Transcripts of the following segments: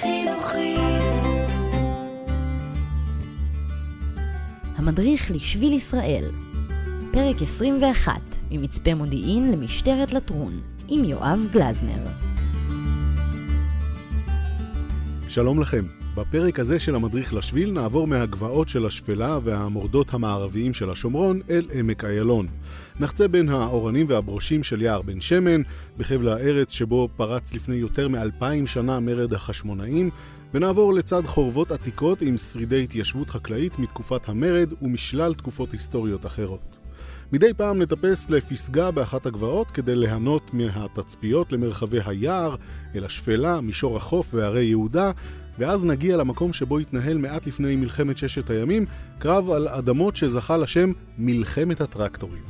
חינוכית. המדריך לשביל ישראל, פרק 21, ממצפה מודיעין למשטרת לטרון, עם יואב גלזנר. שלום לכם. בפרק הזה של המדריך לשביל נעבור מהגבעות של השפלה והמורדות המערביים של השומרון אל עמק איילון. נחצה בין האורנים והברושים של יער בן שמן, בחבל הארץ שבו פרץ לפני יותר מאלפיים שנה מרד החשמונאים, ונעבור לצד חורבות עתיקות עם שרידי התיישבות חקלאית מתקופת המרד ומשלל תקופות היסטוריות אחרות. מדי פעם נטפס לפסגה באחת הגבעות כדי ליהנות מהתצפיות למרחבי היער, אל השפלה, מישור החוף והרי יהודה, ואז נגיע למקום שבו התנהל מעט לפני מלחמת ששת הימים, קרב על אדמות שזכה לשם מלחמת הטרקטורים.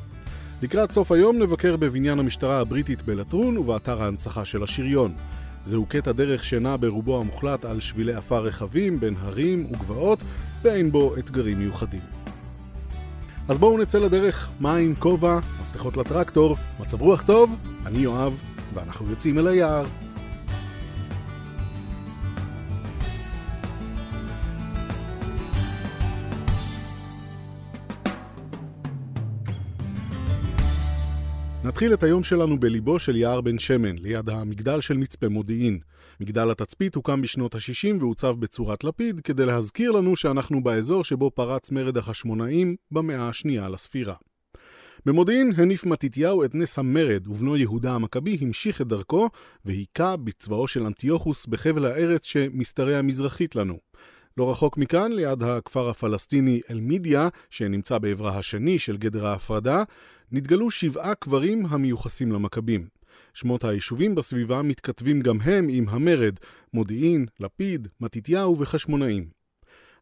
לקראת סוף היום נבקר בבניין המשטרה הבריטית בלטרון ובאתר ההנצחה של השריון. זהו קטע דרך שנע ברובו המוחלט על שבילי עפר רחבים בין הרים וגבעות, ואין בו אתגרים מיוחדים. אז בואו נצא לדרך, מים, כובע, מפתחות לטרקטור, מצב רוח טוב, אני יואב, ואנחנו יוצאים אל היער. נתחיל את היום שלנו בליבו של יער בן שמן, ליד המגדל של מצפה מודיעין. מגדל התצפית הוקם בשנות ה-60 והוצב בצורת לפיד, כדי להזכיר לנו שאנחנו באזור שבו פרץ מרד החשמונאים במאה השנייה לספירה. במודיעין הניף מתתיהו את נס המרד, ובנו יהודה המכבי המשיך את דרכו והיכה בצבאו של אנטיוכוס בחבל הארץ שמשתרע מזרחית לנו. לא רחוק מכאן, ליד הכפר הפלסטיני אל-מידיה, שנמצא בעברה השני של גדר ההפרדה, נתגלו שבעה קברים המיוחסים למכבים. שמות היישובים בסביבה מתכתבים גם הם עם המרד, מודיעין, לפיד, מתתיהו וחשמונאים.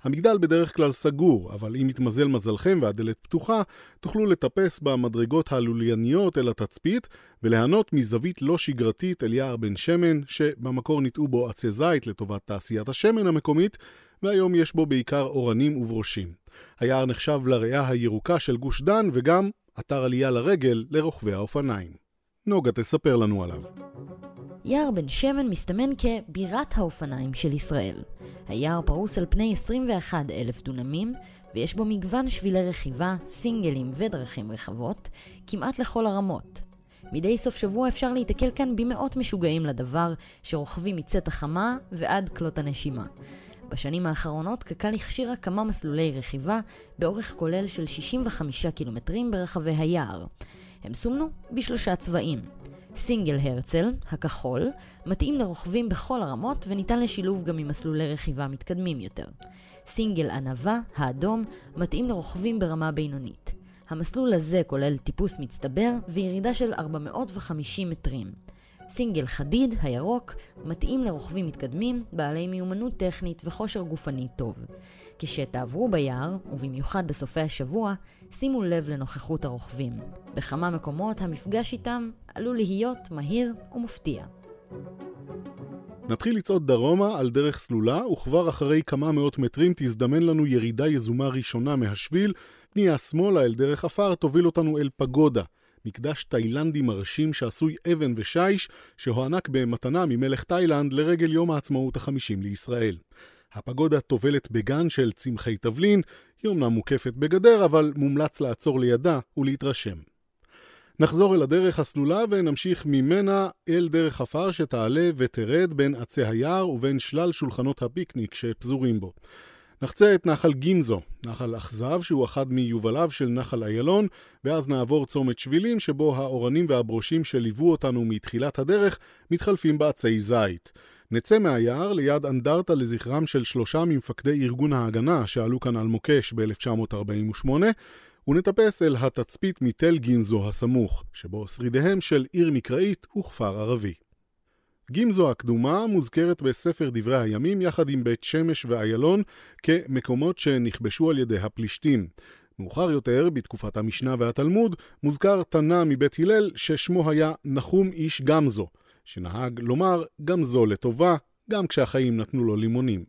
המגדל בדרך כלל סגור, אבל אם יתמזל מזלכם והדלת פתוחה, תוכלו לטפס במדרגות הלולייניות אל התצפית וליהנות מזווית לא שגרתית אל יער בן שמן, שבמקור ניטעו בו עצי זית לטובת תעשיית השמן המקומית, והיום יש בו בעיקר אורנים וברושים. היער נחשב לריאה הירוקה של גוש דן וגם אתר עלייה לרגל לרוכבי האופניים. נוגה תספר לנו עליו. יער בן שמן מסתמן כבירת האופניים של ישראל. היער פרוס על פני 21 אלף דונמים, ויש בו מגוון שבילי רכיבה, סינגלים ודרכים רחבות, כמעט לכל הרמות. מדי סוף שבוע אפשר להתקל כאן במאות משוגעים לדבר, שרוכבים מצאת החמה ועד כלות הנשימה. בשנים האחרונות קק"ל הכשירה כמה מסלולי רכיבה באורך כולל של 65 קילומטרים ברחבי היער. הם סומנו בשלושה צבעים. סינגל הרצל, הכחול, מתאים לרוכבים בכל הרמות וניתן לשילוב גם עם מסלולי רכיבה מתקדמים יותר. סינגל ענווה, האדום, מתאים לרוכבים ברמה בינונית. המסלול הזה כולל טיפוס מצטבר וירידה של 450 מטרים. סינגל חדיד, הירוק, מתאים לרוכבים מתקדמים, בעלי מיומנות טכנית וכושר גופני טוב. כשתעברו ביער, ובמיוחד בסופי השבוע, שימו לב לנוכחות הרוכבים. בכמה מקומות המפגש איתם עלול להיות מהיר ומפתיע. נתחיל לצעוד דרומה על דרך סלולה, וכבר אחרי כמה מאות מטרים תזדמן לנו ירידה יזומה ראשונה מהשביל, פנייה שמאלה אל דרך עפר תוביל אותנו אל פגודה, מקדש תאילנדי מרשים שעשוי אבן ושיש, שהוענק במתנה ממלך תאילנד לרגל יום העצמאות החמישים לישראל. הפגודה טובלת בגן של צמחי תבלין, היא אומנם מוקפת בגדר, אבל מומלץ לעצור לידה ולהתרשם. נחזור אל הדרך הסלולה ונמשיך ממנה אל דרך עפר שתעלה ותרד בין עצי היער ובין שלל שולחנות הפיקניק שפזורים בו. נחצה את נחל גימזו, נחל אכזב שהוא אחד מיובליו של נחל איילון, ואז נעבור צומת שבילים שבו האורנים והברושים שליוו אותנו מתחילת הדרך מתחלפים בעצי זית. נצא מהיער ליד אנדרטה לזכרם של שלושה ממפקדי ארגון ההגנה שעלו כאן על מוקש ב-1948, ונטפס אל התצפית מתל גינזו הסמוך, שבו שרידיהם של עיר מקראית וכפר ערבי. גימזו הקדומה מוזכרת בספר דברי הימים יחד עם בית שמש ואיילון כמקומות שנכבשו על ידי הפלישתים. מאוחר יותר, בתקופת המשנה והתלמוד, מוזכר תנא מבית הלל ששמו היה נחום איש גמזו, שנהג לומר גמזו לטובה, גם כשהחיים נתנו לו לימונים.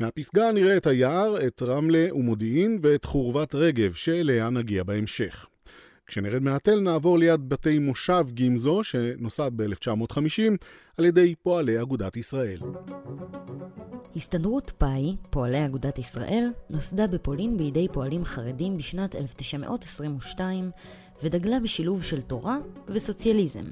מהפסגה נראה את היער, את רמלה ומודיעין ואת חורבת רגב, שאליה נגיע בהמשך. כשנרד מהתל נעבור ליד בתי מושב גימזו, שנוסד ב-1950 על ידי פועלי אגודת ישראל. הסתדרות פאי, פועלי אגודת ישראל, נוסדה בפולין בידי פועלים חרדים בשנת 1922 ודגלה בשילוב של תורה וסוציאליזם.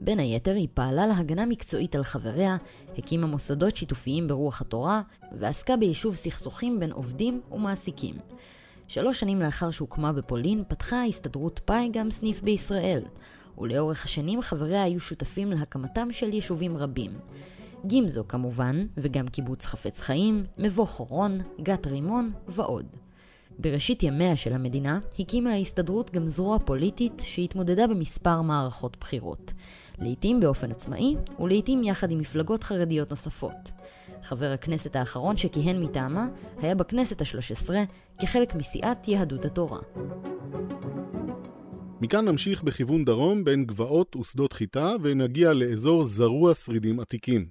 בין היתר היא פעלה להגנה מקצועית על חבריה, הקימה מוסדות שיתופיים ברוח התורה, ועסקה ביישוב סכסוכים בין עובדים ומעסיקים. שלוש שנים לאחר שהוקמה בפולין, פתחה ההסתדרות פאי גם סניף בישראל, ולאורך השנים חבריה היו שותפים להקמתם של יישובים רבים. גימזו כמובן, וגם קיבוץ חפץ חיים, מבוא חורון, גת רימון ועוד. בראשית ימיה של המדינה הקימה ההסתדרות גם זרוע פוליטית שהתמודדה במספר מערכות בחירות. לעתים באופן עצמאי, ולעתים יחד עם מפלגות חרדיות נוספות. חבר הכנסת האחרון שכיהן מטעמה היה בכנסת השלוש עשרה כחלק מסיעת יהדות התורה. מכאן נמשיך בכיוון דרום בין גבעות ושדות חיטה ונגיע לאזור זרוע שרידים עתיקים.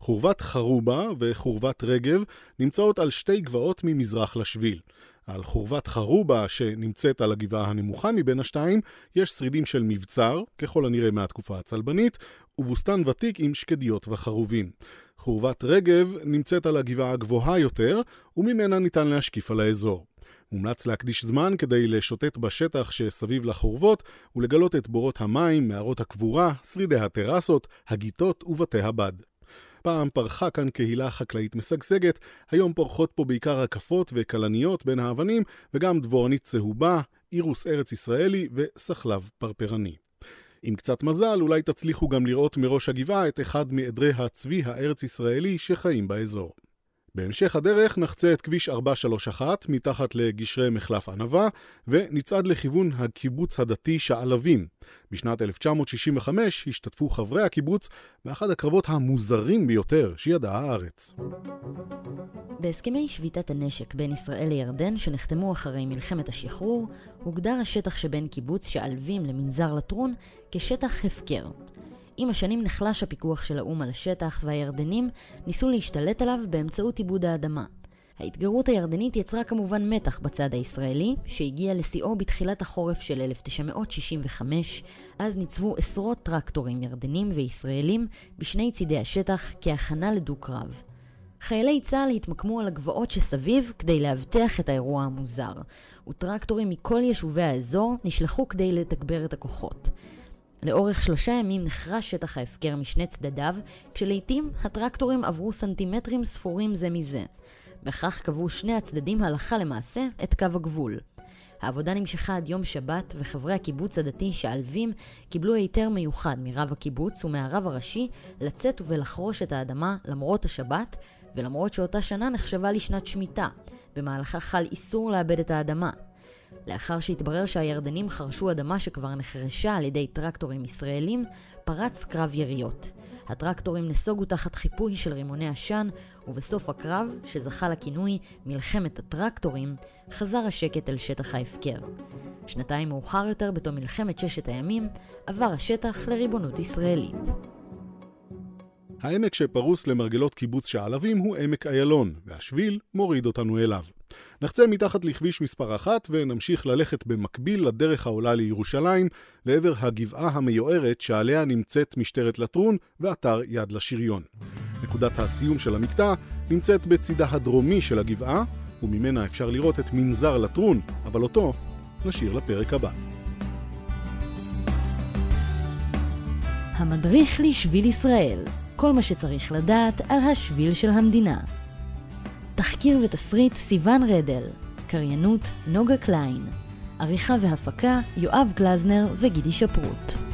חורבת חרובה וחורבת רגב נמצאות על שתי גבעות ממזרח לשביל. על חורבת חרובה, שנמצאת על הגבעה הנמוכה מבין השתיים, יש שרידים של מבצר, ככל הנראה מהתקופה הצלבנית, ובוסתן ותיק עם שקדיות וחרובים. חורבת רגב נמצאת על הגבעה הגבוהה יותר, וממנה ניתן להשקיף על האזור. מומלץ להקדיש זמן כדי לשוטט בשטח שסביב לחורבות ולגלות את בורות המים, מערות הקבורה, שרידי הטרסות, הגיטות ובתי הבד. פעם פרחה כאן קהילה חקלאית משגשגת, היום פורחות פה בעיקר רקפות וכלניות בין האבנים, וגם דבורנית צהובה, אירוס ארץ ישראלי וסחלב פרפרני. עם קצת מזל, אולי תצליחו גם לראות מראש הגבעה את אחד מעדרי הצבי הארץ ישראלי שחיים באזור. בהמשך הדרך נחצה את כביש 431 מתחת לגשרי מחלף ענבה ונצעד לכיוון הקיבוץ הדתי שעלבים. בשנת 1965 השתתפו חברי הקיבוץ באחד הקרבות המוזרים ביותר שידעה הארץ. בהסכמי שביתת הנשק בין ישראל לירדן שנחתמו אחרי מלחמת השחרור, הוגדר השטח שבין קיבוץ שעלבים למנזר לטרון כשטח הפקר. עם השנים נחלש הפיקוח של האו"ם על השטח, והירדנים ניסו להשתלט עליו באמצעות עיבוד האדמה. ההתגרות הירדנית יצרה כמובן מתח בצד הישראלי, שהגיע לשיאו בתחילת החורף של 1965, אז ניצבו עשרות טרקטורים ירדנים וישראלים בשני צידי השטח כהכנה לדו-קרב. חיילי צה"ל התמקמו על הגבעות שסביב כדי לאבטח את האירוע המוזר, וטרקטורים מכל יישובי האזור נשלחו כדי לתגבר את הכוחות. לאורך שלושה ימים נחרש שטח ההפקר משני צדדיו, כשלעיתים הטרקטורים עברו סנטימטרים ספורים זה מזה. בכך קבעו שני הצדדים הלכה למעשה את קו הגבול. העבודה נמשכה עד יום שבת, וחברי הקיבוץ הדתי שעלבים קיבלו היתר מיוחד מרב הקיבוץ ומהרב הראשי לצאת ולחרוש את האדמה למרות השבת, ולמרות שאותה שנה נחשבה לשנת שמיטה, במהלכה חל איסור לאבד את האדמה. לאחר שהתברר שהירדנים חרשו אדמה שכבר נחרשה על ידי טרקטורים ישראלים, פרץ קרב יריות. הטרקטורים נסוגו תחת חיפוי של רימוני עשן, ובסוף הקרב, שזכה לכינוי מלחמת הטרקטורים, חזר השקט אל שטח ההפקר. שנתיים מאוחר יותר, בתום מלחמת ששת הימים, עבר השטח לריבונות ישראלית. העמק שפרוס למרגלות קיבוץ שעלבים הוא עמק איילון, והשביל מוריד אותנו אליו. נחצה מתחת לכביש מספר אחת ונמשיך ללכת במקביל לדרך העולה לירושלים, לעבר הגבעה המיוערת שעליה נמצאת משטרת לטרון ואתר יד לשריון. נקודת הסיום של המקטע נמצאת בצידה הדרומי של הגבעה, וממנה אפשר לראות את מנזר לטרון, אבל אותו נשאיר לפרק הבא. המדריך לשביל ישראל כל מה שצריך לדעת על השביל של המדינה. תחקיר ותסריט סיון רדל, קריינות נוגה קליין, עריכה והפקה יואב גלזנר וגידי שפרוט.